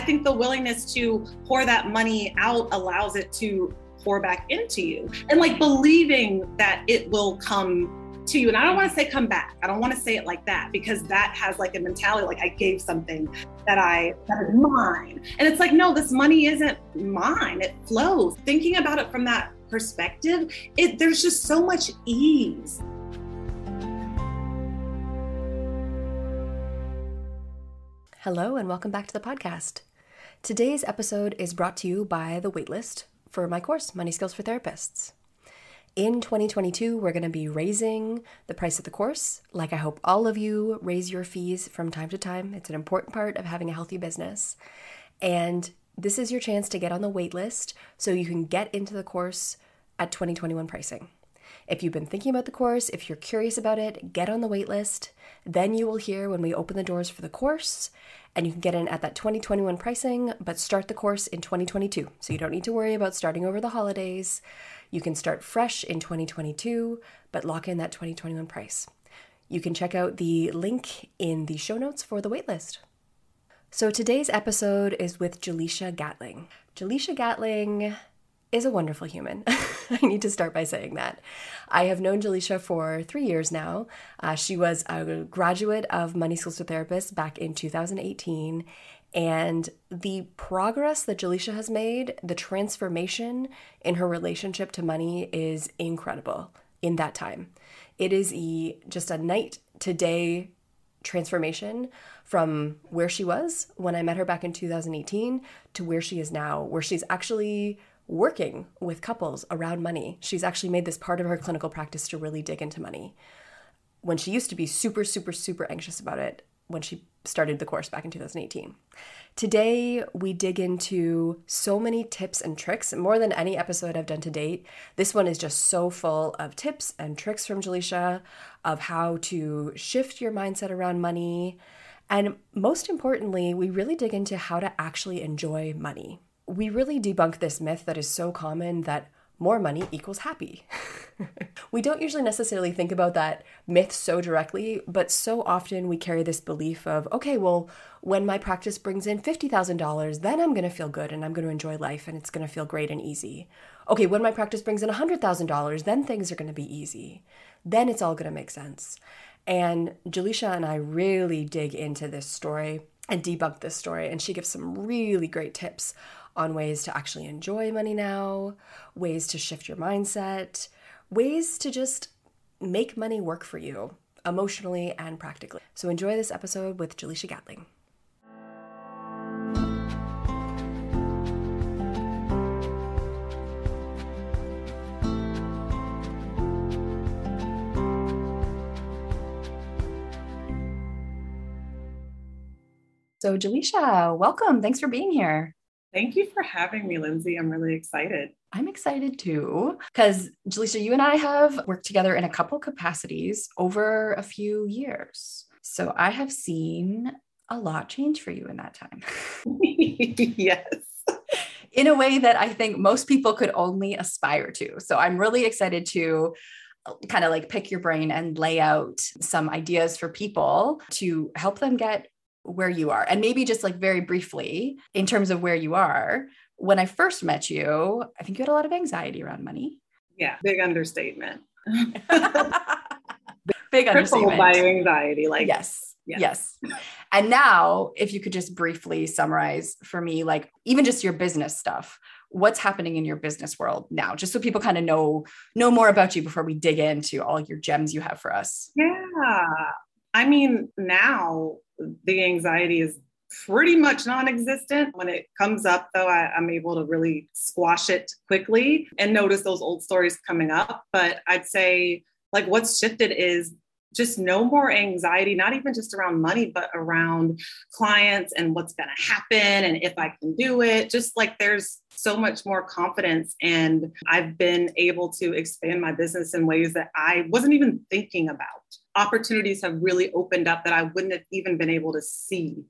I think the willingness to pour that money out allows it to pour back into you and like believing that it will come to you. And I don't want to say come back. I don't want to say it like that because that has like a mentality like I gave something that I that is mine. And it's like, no, this money isn't mine. It flows. Thinking about it from that perspective, it there's just so much ease. Hello, and welcome back to the podcast. Today's episode is brought to you by the waitlist for my course, Money Skills for Therapists. In 2022, we're going to be raising the price of the course. Like I hope all of you raise your fees from time to time. It's an important part of having a healthy business. And this is your chance to get on the waitlist so you can get into the course at 2021 pricing. If you've been thinking about the course, if you're curious about it, get on the waitlist. Then you will hear when we open the doors for the course, and you can get in at that 2021 pricing, but start the course in 2022. So you don't need to worry about starting over the holidays. You can start fresh in 2022, but lock in that 2021 price. You can check out the link in the show notes for the waitlist. So today's episode is with Jelisha Gatling. Jelisha Gatling is a wonderful human. I need to start by saying that. I have known Jelisha for three years now. Uh, she was a graduate of Money Skills for Therapists back in 2018. And the progress that Jelisha has made, the transformation in her relationship to money is incredible in that time. It is a, just a night to day transformation from where she was when I met her back in 2018 to where she is now, where she's actually working with couples around money. She's actually made this part of her clinical practice to really dig into money. When she used to be super, super, super anxious about it when she started the course back in 2018. Today, we dig into so many tips and tricks, more than any episode I've done to date. This one is just so full of tips and tricks from Jelisha of how to shift your mindset around money. And most importantly, we really dig into how to actually enjoy money we really debunk this myth that is so common that more money equals happy. we don't usually necessarily think about that myth so directly, but so often we carry this belief of, okay, well, when my practice brings in $50,000, then I'm going to feel good and I'm going to enjoy life and it's going to feel great and easy. Okay, when my practice brings in $100,000, then things are going to be easy. Then it's all going to make sense. And Jelisha and I really dig into this story and debunk this story, and she gives some really great tips on ways to actually enjoy money now, ways to shift your mindset, ways to just make money work for you emotionally and practically. So enjoy this episode with Jelisha Gatling. So, Jelisha, welcome. Thanks for being here. Thank you for having me, Linzy. I'm really excited. I'm excited too, because Jelisha, you and I have worked together in a couple capacities over a few years. So I have seen a lot change for you in that time. yes. in a way that I think most people could only aspire to. So I'm really excited to uh, kind of like pick your brain and lay out some ideas for people to help them get where you are. And maybe just like very briefly, in terms of where you are, when I first met you, I think you had a lot of anxiety around money. Yeah, big understatement. big understatement. by anxiety. Like yes, yes. And now, if you could just briefly summarize for me, like even just your business stuff, what's happening in your business world now, just so people kind of know know more about you before we dig into all your gems you have for us. Yeah, I mean, now the anxiety is pretty much non-existent when it comes up though I, am able to really squash it quickly and notice those old stories coming up but i'd say like what's shifted is just no more anxiety, not even just around money, but around clients and what's going to happen and if I can do it. Just like there's so much more confidence. And I've been able to expand my business in ways that I wasn't even thinking about. Opportunities have really opened up that I wouldn't have even been able to see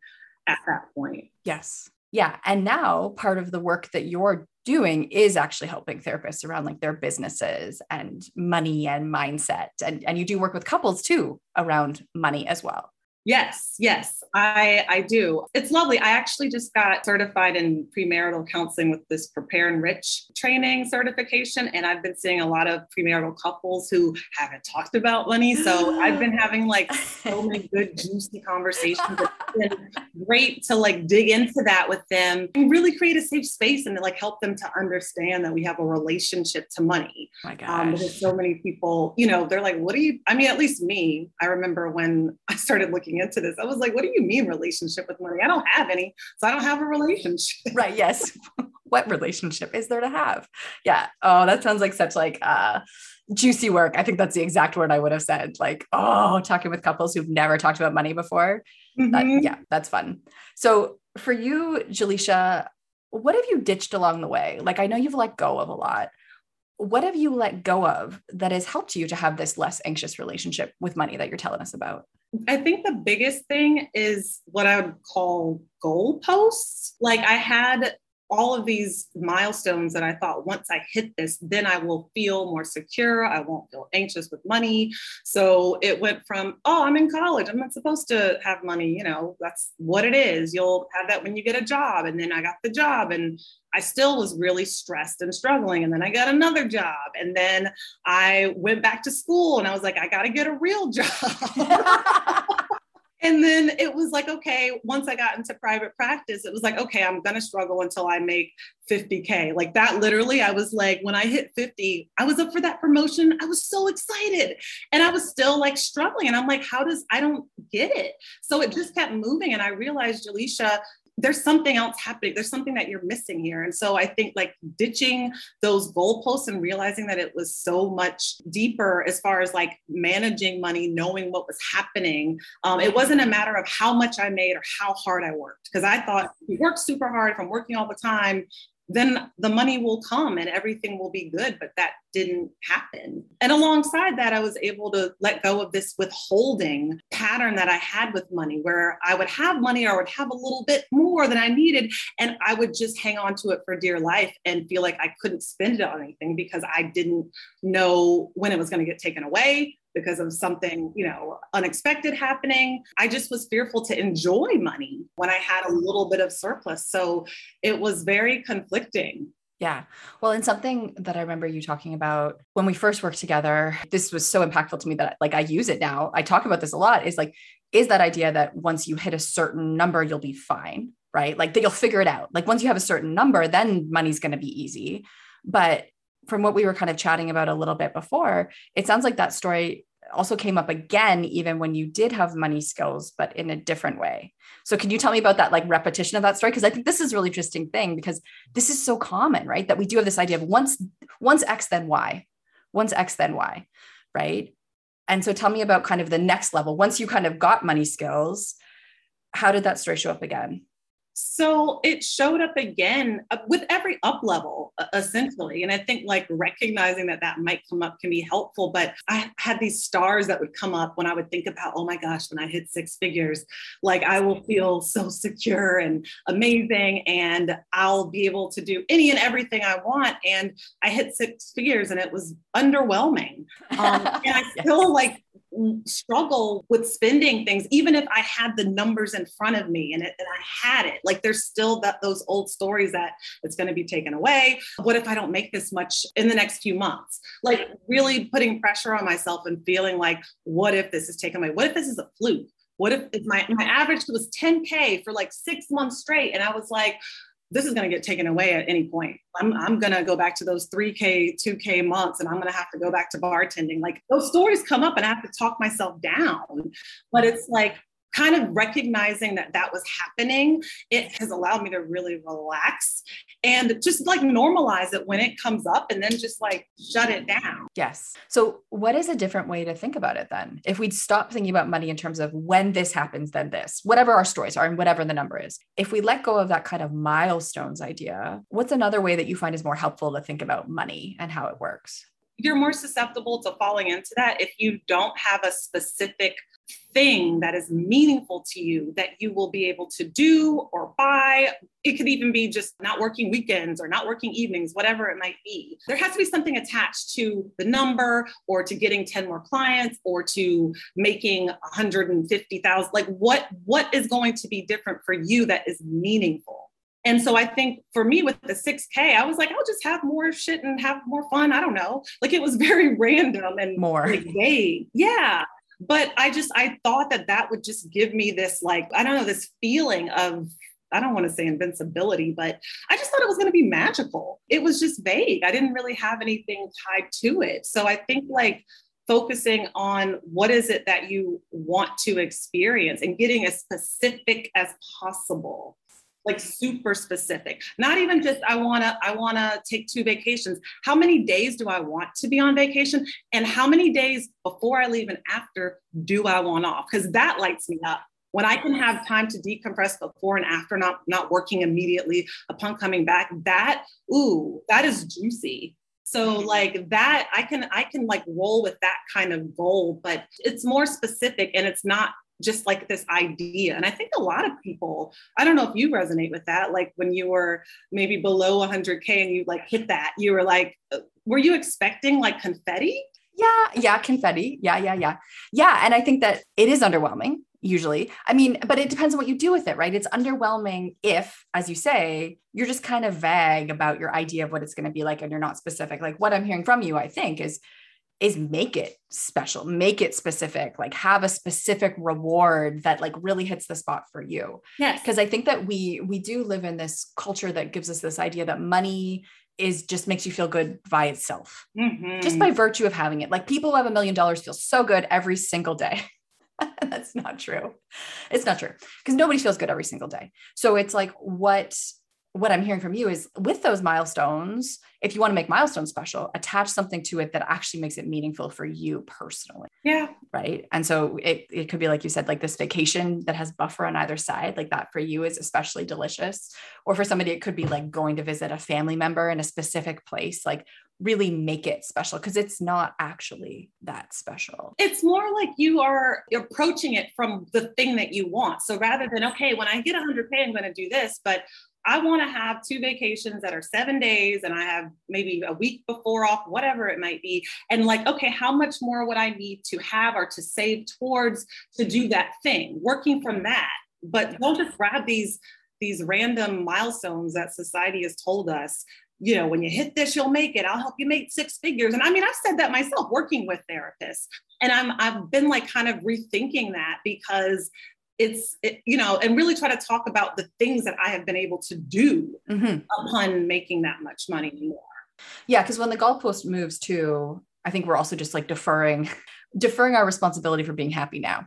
at that point. Yes. Yeah. And now part of the work that you're doing is actually helping therapists around like their businesses and money and mindset. And, and you do work with couples too around money as well. Yes, yes, I I do. It's lovely. I actually just got certified in premarital counseling with this Prepare/Enrich training certification, and I've been seeing a lot of premarital couples who haven't talked about money. So I've been having like so many good juicy conversations. It's been great to like dig into that with them and really create a safe space and like help them to understand that we have a relationship to money. Oh my gosh. Um, because so many people, you know, they're like, "What do you?" I mean, at least me. I remember when I started looking looking into this. I was like, what do you mean relationship with money? I don't have any. So I don't have a relationship. Right. Yes. what relationship is there to have? Yeah. Oh, that sounds like such like uh juicy work. I think that's the exact word I would have said. Like, oh, talking with couples who've never talked about money before. Mm-hmm. That, yeah, that's fun. So for you, Jelisha, what have you ditched along the way? Like I know you've let go of a lot. What have you let go of that has helped you to have this less anxious relationship with money that you're telling us about? I think the biggest thing is what I would call goalposts. Like I had all of these milestones that I thought once I hit this, then I will feel more secure. I won't feel anxious with money. So it went from, oh, I'm in college. I'm not supposed to have money. You know, that's what it is. You'll have that when you get a job. And then I got the job and I still was really stressed and struggling. And then I got another job. And then I went back to school and I was like, I got to get a real job. And then it was like, okay, once I got into private practice, it was like, okay, I'm going to struggle until I make 50K. Like that, literally, I was like, when I hit 50, I was up for that promotion. I was so excited. And I was still like struggling. And I'm like, how does, I don't get it. So it just kept moving. And I realized, Jelisha, there's something else happening. There's something that you're missing here. And so I think like ditching those goalposts and realizing that it was so much deeper as far as like managing money, knowing what was happening. Um, it wasn't a matter of how much I made or how hard I worked. Because I thought you work super hard, if I'm working all the time, then the money will come and everything will be good. But that didn't happen. And alongside that, I was able to let go of this withholding pattern that I had with money, where I would have money or I would have a little bit more than I needed. And I would just hang on to it for dear life and feel like I couldn't spend it on anything because I didn't know when it was going to get taken away because of something, you know, unexpected happening. I just was fearful to enjoy money when I had a little bit of surplus. So it was very conflicting. Yeah. Well, and something that I remember you talking about when we first worked together, this was so impactful to me that like I use it now. I talk about this a lot is like, is that idea that once you hit a certain number, you'll be fine, right? Like that you'll figure it out. Like once you have a certain number, then money's going to be easy. But from what we were kind of chatting about a little bit before, it sounds like that story also came up again, even when you did have money skills, but in a different way. So, can you tell me about that, like repetition of that story? Because I think this is a really interesting thing because this is so common, right? That we do have this idea of once once X, then Y, once X, then Y, right? And so, tell me about kind of the next level. Once you kind of got money skills, how did that story show up again? So it showed up again uh, with every up level, essentially. And I think like recognizing that that might come up can be helpful. But I had these stars that would come up when I would think about, oh my gosh, when I hit six figures, like I will feel so secure and amazing, and I'll be able to do any and everything I want. And I hit six figures and it was underwhelming. Um, and I still like struggle with spending things even if i had the numbers in front of me and, it, and i had it. Like there's still that those old stories that it's going to be taken away. What if i don't make this much in the next few months? Like really putting pressure on myself and feeling like what if this is taken away? What if this is a fluke? What if, if my, my average was 10k for like six months straight and i was like this is going to get taken away at any point. I'm, I'm going to go back to those 3K, 2K months and I'm going to have to go back to bartending. Like those stories come up and I have to talk myself down. But it's like, kind of recognizing that that was happening, it has allowed me to really relax and just like normalize it when it comes up and then just like shut it down. Yes. So, what is a different way to think about it then? If we'd stop thinking about money in terms of when this happens, then this, whatever our stories are and whatever the number is, if we let go of that kind of milestones idea, what's another way that you find is more helpful to think about money and how it works? You're more susceptible to falling into that if you don't have a specific thing that is meaningful to you that you will be able to do or buy. It could even be just not working weekends or not working evenings, whatever it might be. There has to be something attached to the number or to getting 10 more clients or to making 150,000. Like what what is going to be different for you that is meaningful? And so I think for me with the 6K, I was like, I'll just have more shit and have more fun. I don't know. Like it was very random and more like vague. Yeah but i just i thought that that would just give me this like i don't know this feeling of I don't want to say invincibility, but I just thought it was going to be magical. It was just vague. I didn't really have anything tied to it. So I think like focusing on what is it that you want to experience and getting as specific as possible like super specific. Not even just i want to i want to take two vacations. How many days do i want to be on vacation? And how many days before i leave and after do i want off? Because that lights me up. When i can have time to decompress before and after not not working immediately upon coming back that ooh that is juicy. So mm-hmm. like that i can i can like roll with that kind of goal but it's more specific and it's not just like this idea. And I think a lot of people, I don't know if you resonate with that, like when you were maybe below 100K and you like hit that, you were like, uh, were you expecting like confetti? Yeah, yeah, confetti. Yeah, yeah, yeah. Yeah. And I think that it is underwhelming usually. I mean, but it depends on what you do with it, right? It's underwhelming if, as you say, you're just kind of vague about your idea of what it's going to be like and you're not specific. Like what I'm hearing from you, I think, is is make it special, make it specific, like have a specific reward that like really hits the spot for you. Yes. Because I think that we we do live in this culture that gives us this idea that money is just makes you feel good by itself. Mm-hmm. Just by virtue of having it. Like people who have a million dollars feel so good every single day. That's not true. It's not true because nobody feels good every single day. So it's like what what I'm hearing from you is with those milestones, if you want to make milestones special, attach something to it that actually makes it meaningful for you personally. Yeah. Right. And so it, it could be like you said, like this vacation that has buffer on either side, like that for you is especially delicious. Or for somebody, it could be like going to visit a family member in a specific place, like really make it special because it's not actually that special. It's more like you are approaching it from the thing that you want. So rather than, okay, when I get 100K, I'm going to do this, but I want to have two vacations that are seven days and I have maybe a week before off, whatever it might be. And like, okay, how much more would I need to have or to save towards to do that thing? Working from that. But don't just grab these these random milestones that society has told us you know when you hit this you'll make it i'll help you make six figures and i mean i've said that myself working with therapists and i'm i've been like kind of rethinking that because it's it, you know and really try to talk about the things that i have been able to do mm-hmm. upon making that much money more. Yeah because when the goalpost moves too i think we're also just like deferring deferring our responsibility for being happy now.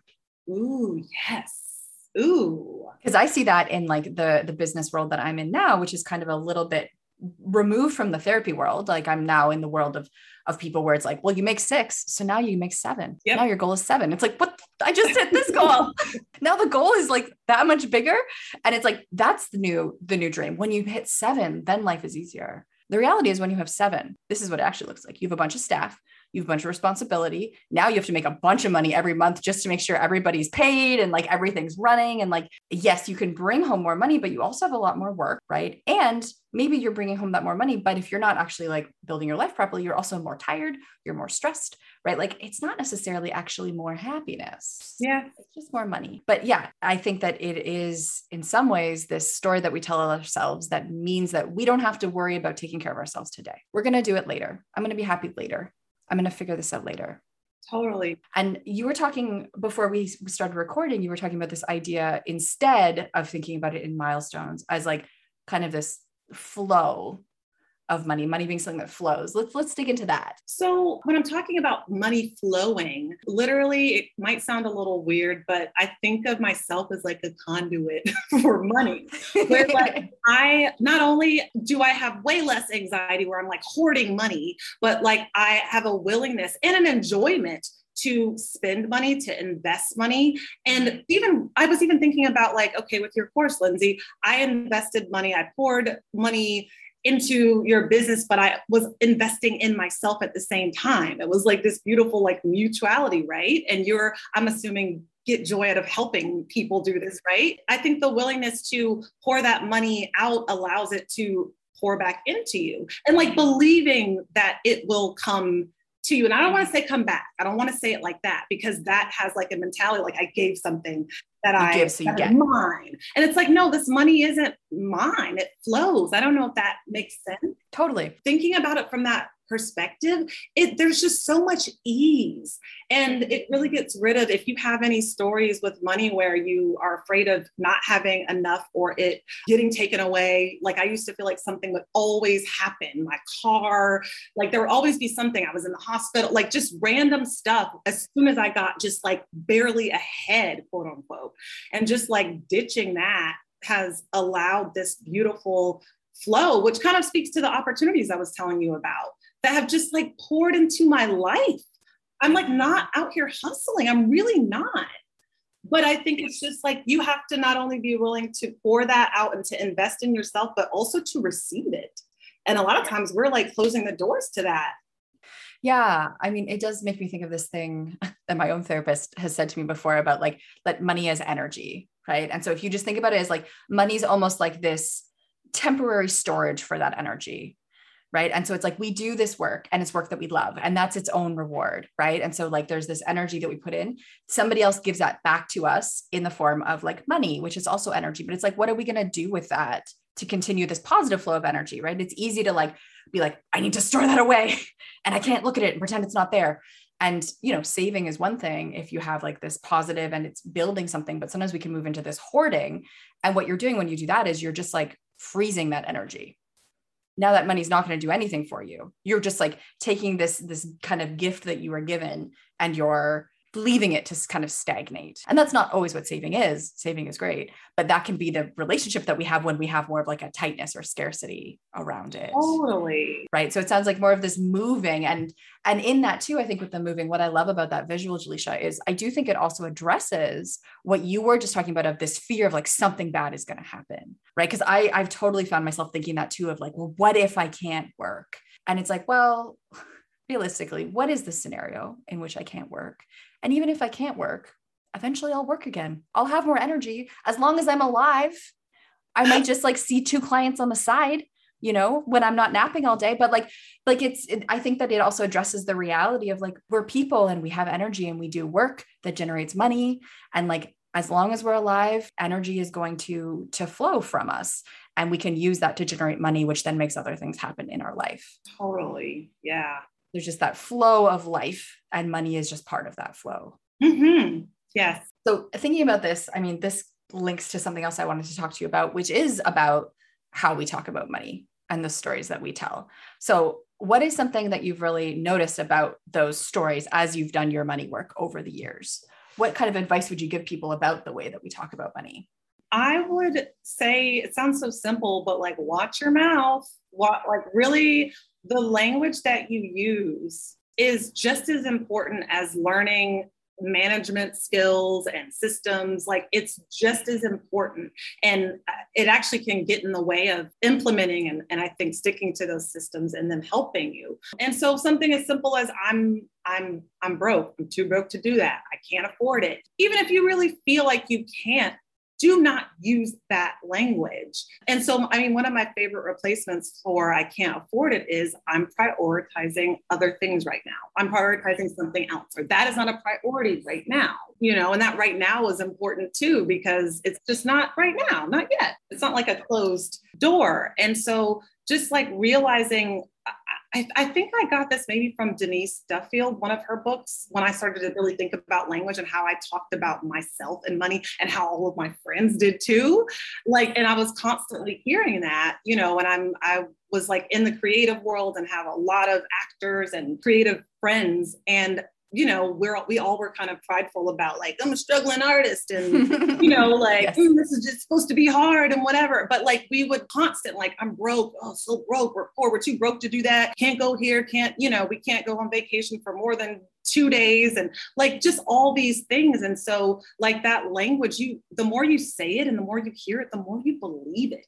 Ooh yes. Ooh. Because i see that in like the the business world that i'm in now which is kind of a little bit removed from the therapy world. Like I'm now in the world of of people where it's like, well, you make six, so now you make seven. Yep. Now your goal is seven. It's like, what? I just hit this goal. now the goal is like that much bigger, and it's like that's the new the new dream. When you hit seven, then life is easier. The reality is when you have seven, this is what it actually looks like. You have a bunch of staff, you have a bunch of responsibility. Now you have to make a bunch of money every month just to make sure everybody's paid and like everything's running. And like, yes, you can bring home more money, but you also have a lot more work, right? And maybe you're bringing home that more money, but if you're not actually like building your life properly, you're also more tired, you're more stressed, right? Like it's not necessarily actually more happiness. Yeah. It's just more money. But yeah, I think that it is in some ways this story that we tell ourselves that means that we don't have to worry about taking care of ourselves today. We're going to do it later. I'm going to be happy later. I'm going to figure this out later. Totally. And you were talking before we started recording, you were talking about this idea instead of thinking about it in milestones as like kind of this flow of money, money being something that flows. Let's let's dig into that. So, when I'm talking about money flowing, literally it might sound a little weird, but I think of myself as like a conduit for money. Where like I not only do I have way less anxiety where I'm like hoarding money, but like I have a willingness and an enjoyment to spend money, to invest money. And even I was even thinking about like, okay, with your course, Linzy, I invested money, I poured money into your business, but I was investing in myself at the same time. It was like this beautiful like mutuality, right? And you're, I'm assuming, get joy out of helping people do this, right? I think the willingness to pour that money out allows it to pour back into you and like believing that it will come to you. And I don't want to mm-hmm. say come back. I don't want to say it like that because that has like a mentality like I gave something that you I give, so you get mine. And it's like, no, this money isn't mine. It flows. I don't know if that makes sense. Totally. Thinking about it from that perspective, it there's just so much ease. And it really gets rid of if you have any stories with money where you are afraid of not having enough or it getting taken away. Like I used to feel like something would always happen. My car, like there would always be something. I was in the hospital, like just random stuff as soon as I got just like barely ahead, quote unquote. And just like ditching that has allowed this beautiful flow, which kind of speaks to the opportunities I was telling you about that have just like poured into my life. I'm like not out here hustling. I'm really not. But I think it's just like you have to not only be willing to pour that out and to invest in yourself, but also to receive it. And a lot of times we're like closing the doors to that. Yeah. I mean, it does make me think of this thing that my own therapist has said to me before about like that money as energy. Right. And so if you just think about it as like money's almost like this temporary storage for that energy right? And so it's like we do this work and it's work that we love and that's its own reward right? And so like there's this energy that we put in. Somebody else gives that back to us in the form of like money which is also energy but it's like what are we going to do with that to continue this positive flow of energy right? It's easy to like be like i need to store that away and i can't look at it and pretend it's not there. And you know saving is one thing if you have like this positive and it's building something but sometimes we can move into this hoarding. And what you're doing when you do that is you're just like freezing that energy now that money's not going to do anything for you. You're just like taking this this kind of gift that you were given and you're leaving it to kind of stagnate. And that's not always what saving is. Saving is great, but that can be the relationship that we have when we have more of like a tightness or scarcity around it. Totally. Right. So it sounds like more of this moving and and in that too, I think with the moving, what I love about that visual, Jelisha, is I do think it also addresses what you were just talking about of this fear of like something bad is going to happen. Right. Cause I I've totally found myself thinking that too of like, well, what if I can't work? And it's like, well, realistically, what is the scenario in which I can't work? And even if I can't work, eventually I'll work again. I'll have more energy as long as I'm alive. I might just like see two clients on the side, you know, when I'm not napping all day, but like like it's it, I think that it also addresses the reality of like we're people and we have energy and we do work that generates money and like as long as we're alive, energy is going to to flow from us and we can use that to generate money which then makes other things happen in our life. Totally. Yeah there's just that flow of life and money is just part of that flow. Mm-hmm. yes. So thinking about this i mean this links to something else i wanted to talk to you about which is about how we talk about money and the stories that we tell. So what is something that you've really noticed about those stories as you've done your money work over the years? What kind of advice would you give people about the way that we talk about money? I would say it sounds so simple, but like watch your mouth. what like really the language that you use is just as important as learning management skills and systems. Like it's just as important. And uh, it actually can get in the way of implementing and, and i think sticking to those systems and them helping you. And so something as simple as i'm i'm i'm broke i'm too broke to do that i can't afford it. Even if you really feel like you can't do not use that language. And so, I mean, one of my favorite replacements for I can't afford it is I'm prioritizing other things right now. I'm prioritizing something else, or that is not a priority right now, you know, and that right now is important too, because it's just not right now, not yet. It's not like a closed door. And so, just like realizing I, I, think I got this maybe from Denise Duffield, one of her books, when I started to really think about language and how I talked about myself and money and how all of my friends did too. Like, and I was constantly hearing that, you know, and I'm, I was like in the creative world and have a lot of actors and creative friends. And you know, we're we all were kind of prideful about like I'm a struggling artist and you know, like yes. mm, this is just supposed to be hard and whatever. But like we would constant like I'm broke, oh so broke, we're poor, we're too broke to do that. Can't go here, can't you know, we can't go on vacation for more than two days and like just all these things and so like that language you the more you say it and the more you hear it the more you believe it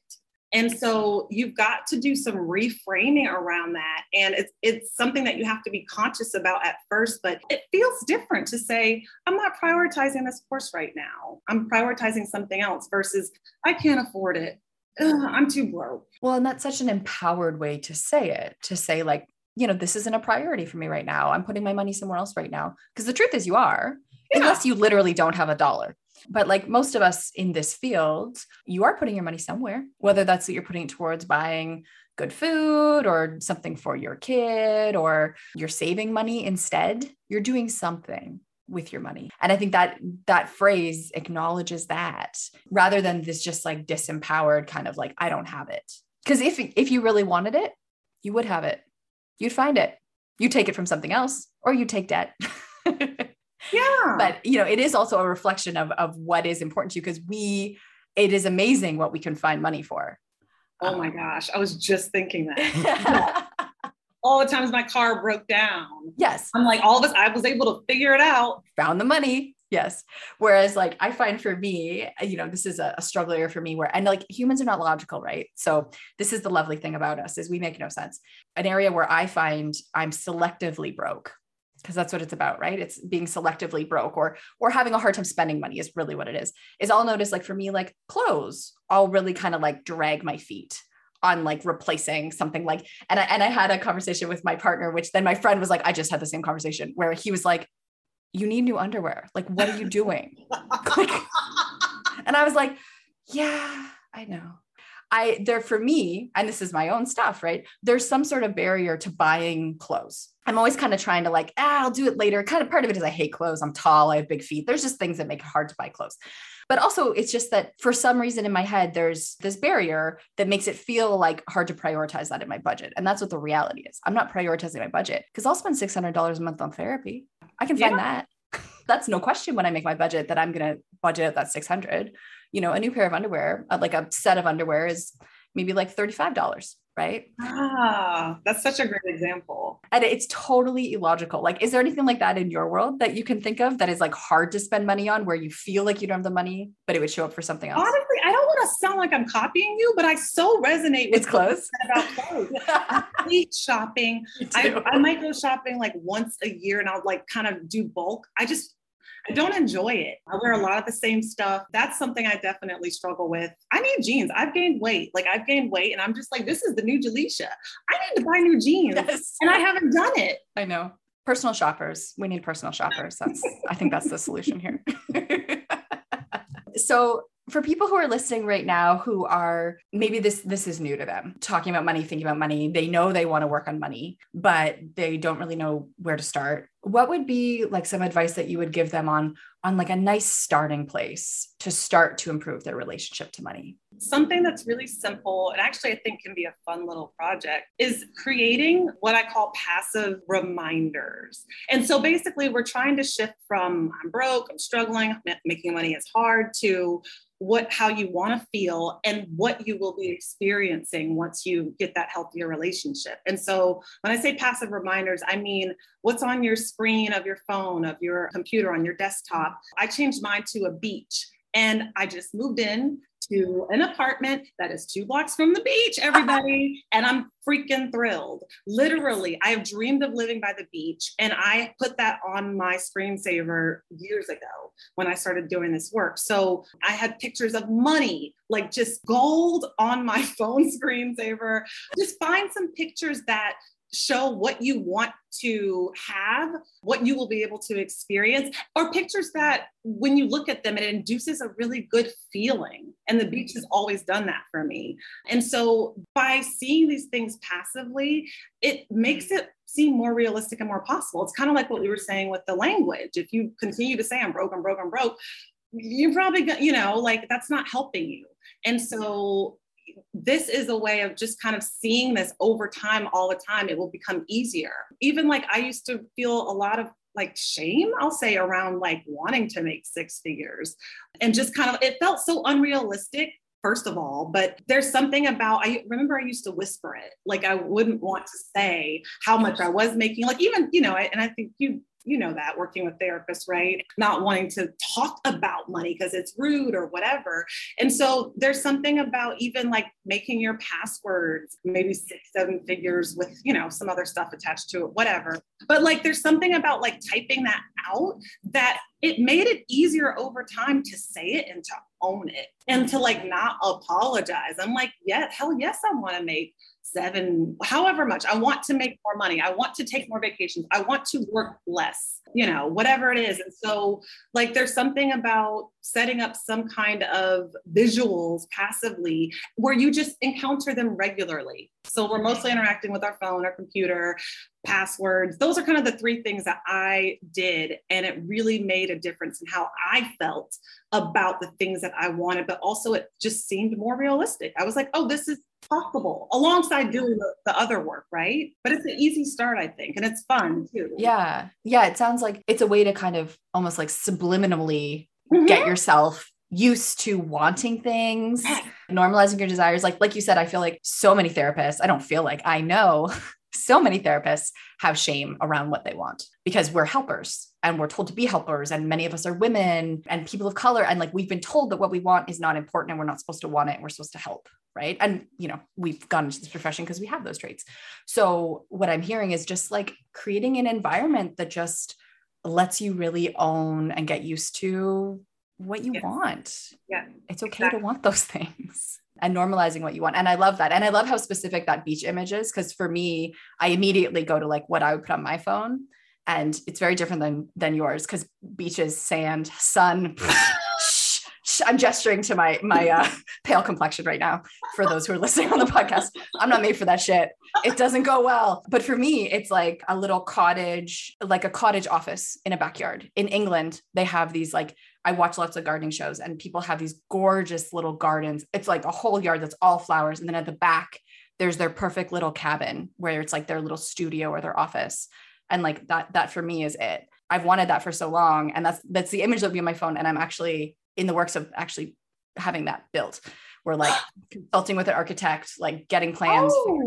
and so you've got to do some reframing around that. And it's, it's something that you have to be conscious about at first, but it feels different to say, I'm not prioritizing this course right now. I'm prioritizing something else versus I can't afford it. Ugh, I'm too broke. Well, and that's such an empowered way to say it, to say, like, you know, this isn't a priority for me right now. I'm putting my money somewhere else right now. Because the truth is, you are, yeah. unless you literally don't have a dollar. But like most of us in this field, you are putting your money somewhere, whether that's that you're putting it towards buying good food or something for your kid or you're saving money instead, you're doing something with your money. And I think that that phrase acknowledges that rather than this just like disempowered kind of like I don't have it. Cuz if if you really wanted it, you would have it. You'd find it. You take it from something else or you take debt. yeah. But you know it is also a reflection of of what is important to you because we it is amazing what we can find money for. Oh my um, gosh. I was just thinking that. All the times my car broke down. Yes. I'm like all of us i was able to figure it out. Found the money. Yes. Whereas like i find for me you know this is a, a struggle area for me where and like humans are not logical right? So this is the lovely thing about us is we make no sense. An area where i find i'm selectively broke because that's what it's about right? It's being selectively broke or or having a hard time spending money is really what it is. Is i'll notice like for me like clothes i'll really kind of like drag my feet on like replacing something like and I, and I had a conversation with my partner which then my friend was like I just had the same conversation where he was like you need new underwear. Like what are you doing? Like, and I was like yeah I know I there for me, and this is my own stuff, right? There's some sort of barrier to buying clothes. I'm always kind of trying to like, ah, I'll do it later. Kind of part of it is I hate clothes. I'm tall, I have big feet. There's just things that make it hard to buy clothes. But also, it's just that for some reason in my head, there's this barrier that makes it feel like hard to prioritize that in my budget. And that's what the reality is. I'm not prioritizing my budget because I'll spend $600 a month on therapy. I can find yeah. that. that's no question when I make my budget that I'm going to budget that 600 you know, a new pair of underwear, uh, like a set of underwear is maybe like $35, right? Ah, that's such a great example. And it's totally illogical. Like, is there anything like that in your world that you can think of that is like hard to spend money on where you feel like you don't have the money, but it would show up for something else? Honestly, I don't want to sound like I'm copying you, but I so resonate with it's clothes. about clothes. I hate shopping. I, I might go shopping like once a year and I'll like kind of do bulk. I just I don't enjoy it. I wear a lot of the same stuff. That's something I definitely struggle with. I need jeans. I've gained weight. Like I've gained weight and I'm just like, this is the new Jelisha. I need to buy new jeans. Yes. And I haven't done it. I know. Personal shoppers. We need personal shoppers. That's I think that's the solution here. so for people who are listening right now who are maybe this this is new to them talking about money thinking about money they know they want to work on money but they don't really know where to start what would be like some advice that you would give them on on like a nice starting place to start to improve their relationship to money Something that's really simple and actually I think can be a fun little project is creating what I call passive reminders. And so basically, we're trying to shift from I'm broke, I'm struggling, making money is hard to what how you want to feel and what you will be experiencing once you get that healthier relationship. And so when I say passive reminders, I mean what's on your screen of your phone, of your computer, on your desktop. I changed mine to a beach and I just moved in to an apartment that is two blocks from the beach, everybody. and I'm freaking thrilled. Literally, I have dreamed of living by the beach. And I put that on my screensaver years ago when I started doing this work. So I had pictures of money, like just gold on my phone screensaver. Just find some pictures that show what you want to have, what you will be able to experience, or pictures that when you look at them, it induces a really good feeling. And the beach has always done that for me. And so by seeing these things passively, it makes it seem more realistic and more possible. It's kind of like what we were saying with the language. If you continue to say, I'm broke, I'm broke, I'm broke, you're probably, you know, like that's not helping you. And so this is a way of just kind of seeing this over time all the time. It will become easier. Even like i used to feel a lot of like shame i'll say around like wanting to make six figures. And just kind of it felt so unrealistic first of all but there's something about i remember i used to whisper it. Like i wouldn't want to say how much i was making. Like even you know and i think you you know that working with therapists, right? Not wanting to talk about money because it's rude or whatever. And so there's something about even like making your passwords maybe six, seven figures with, you know, some other stuff attached to it, whatever. But like there's something about like typing that out that it made it easier over time to say it and to own it and to like not apologize. I'm like, yeah, hell yes, I want to make seven, however much. I want to make more money. I want to take more vacations. I want to work less, you know, whatever it is. And so, like, there's something about setting up some kind of visuals passively where you just encounter them regularly. So, we're mostly interacting with our phone, our computer, passwords. Those are kind of the three things that I did. And it really made a difference in how I felt about the things that I wanted, but also it just seemed more realistic. I was like, oh, this is possible alongside doing the, the, other work, right? But it's an easy start, I think, and it's fun too. Yeah. Yeah. It sounds like it's a way to kind of almost like subliminally mm-hmm. get yourself used to wanting things normalizing your desires like like you said i feel like so many therapists i don't feel like i know so many therapists have shame around what they want because we're helpers and we're told to be helpers and many of us are women and people of color. And like we've been told that what we want is not important and we're not supposed to want it. And we're supposed to help right? And you know we've gone into this profession because we have those traits. So what i'm hearing is just like creating an environment that just lets you really own and get used to what you yes. want yeah it's okay exactly. to want those things and normalizing what you want. And I love that. And I love how specific that beach image is. Cause for me, I immediately go to like what I would put on my phone. And it's very different than than yours because beaches, sand, sun. I'm gesturing to my my uh, pale complexion right now for those who are listening on the podcast. I'm not made for that shit. It doesn't go well. But for me, it's like a little cottage, like a cottage office in a backyard. In England, they have these like I watch lots of gardening shows and people have these gorgeous little gardens. It's like a whole yard that's all flowers. And then at the back, there's their perfect little cabin where it's like their little studio or their office. And like that, that for me is it. I've wanted that for so long. And that's that's the image that will be on my phone. And I'm actually in the works of actually having that built. We're like consulting with an architect, like getting plans. Oh.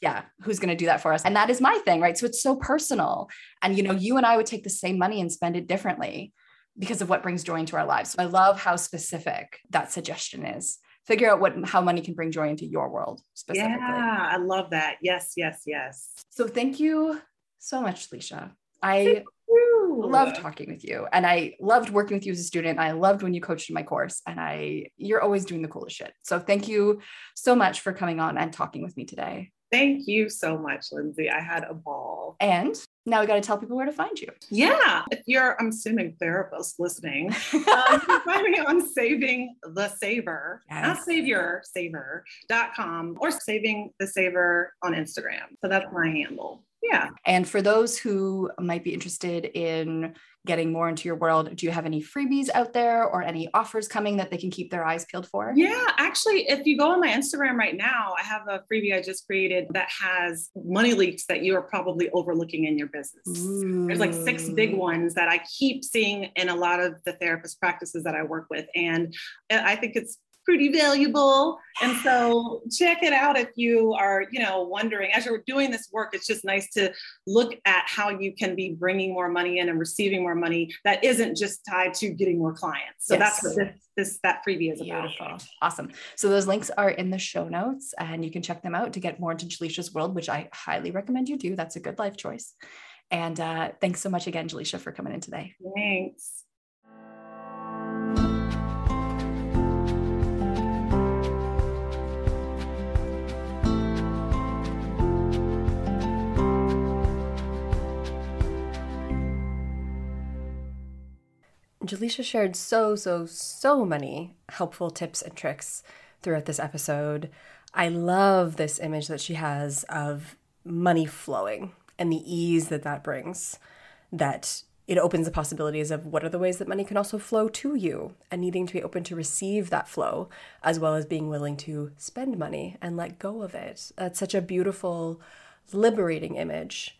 Yeah, who's going to do that for us? And that is my thing, right? So it's so personal. And you know, you and I would take the same money and spend it differently because of what brings joy into our lives. So I love how specific that suggestion is. Figure out what how money can bring joy into your world specifically. Yeah, I love that. Yes, yes, yes. So thank you so much, Leisha. I love talking with you and I loved working with you as a student. I loved when you coached in my course and I you're always doing the coolest shit. So thank you so much for coming on and talking with me today. Thank you so much, Linzy. I had a ball. And now we got to tell people where to find you. Yeah. If you're, I'm assuming therapists listening, uh, you can find me on Saving the Saver, yes. not Savior, Saver.com or Saving the Saver on Instagram. So that's my handle. Yeah. And for those who might be interested in getting more into your world, do you have any freebies out there or any offers coming that they can keep their eyes peeled for? Yeah, actually, if you go on my Instagram right now, I have a freebie I just created that has money leaks that you are probably overlooking in your business. Ooh. There's like six big ones that I keep seeing in a lot of the therapist practices that I work with. And eh, I think it's pretty valuable. And so check it out if you are, you know, wondering as you're doing this work, it's just nice to look at how you can be bringing more money in and receiving more money that isn't just tied to getting more clients. So yes. that's what this, this that freebie is about. Beautiful. Awesome. So those links are in the show notes and you can check them out to get more into Jelisha's world, which I highly recommend you do. That's a good life choice. And uh, thanks so much again, Jaleesha, for coming in today. Thanks. Jelisha shared so, so, so many helpful tips and tricks throughout this episode. I love this image that she has of money flowing and the ease that that brings. That it opens the possibilities of what are the ways that money can also flow to you and needing to be open to receive that flow, as well as being willing to spend money and let go of it. That's such a beautiful, liberating image.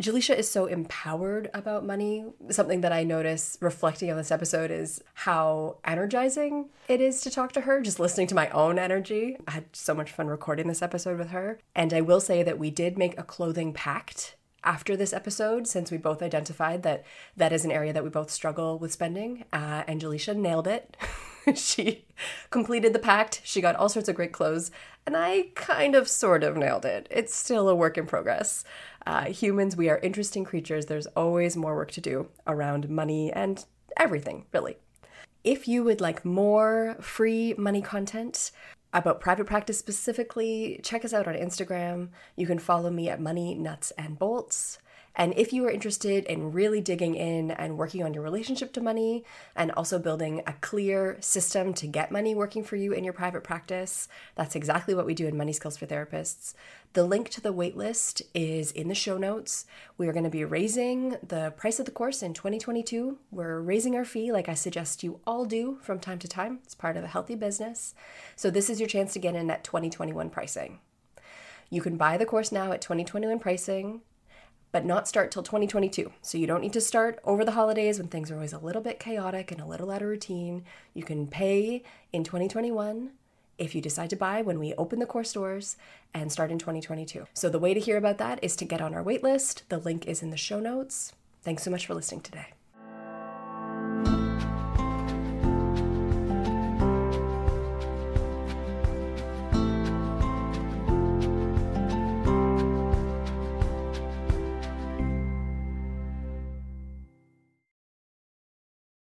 Jelisha is so empowered about money. Something that I notice reflecting on this episode is how energizing it is to talk to her, just listening to my own energy. I had so much fun recording this episode with her. And I will say that we did make a clothing pact after this episode, since we both identified that that is an area that we both struggle with spending. Uh, and Jelisha nailed it. she completed the pact. She got all sorts of great clothes. And I kind of sort of nailed it. It's still a work in progress. Uh, humans, we are interesting creatures. There's always more work to do around money and everything, really. If you would like more free money content about private practice specifically, check us out on Instagram. You can follow me at Money Nuts and Bolts. And if you are interested in really digging in and working on your relationship to money and also building a clear system to get money working for you in your private practice, that's exactly what we do in Money Skills for Therapists. The link to the waitlist is in the show notes. We are going to be raising the price of the course in 2022. We're raising our fee, like I suggest you all do from time to time. It's part of a healthy business. So, this is your chance to get in at 2021 pricing. You can buy the course now at 2021 pricing but not start till 2022. So you don't need to start over the holidays when things are always a little bit chaotic and a little out of routine. You can pay in 2021 if you decide to buy when we open the course doors and start in 2022. So the way to hear about that is to get on our waitlist. The link is in the show notes. Thanks so much for listening today.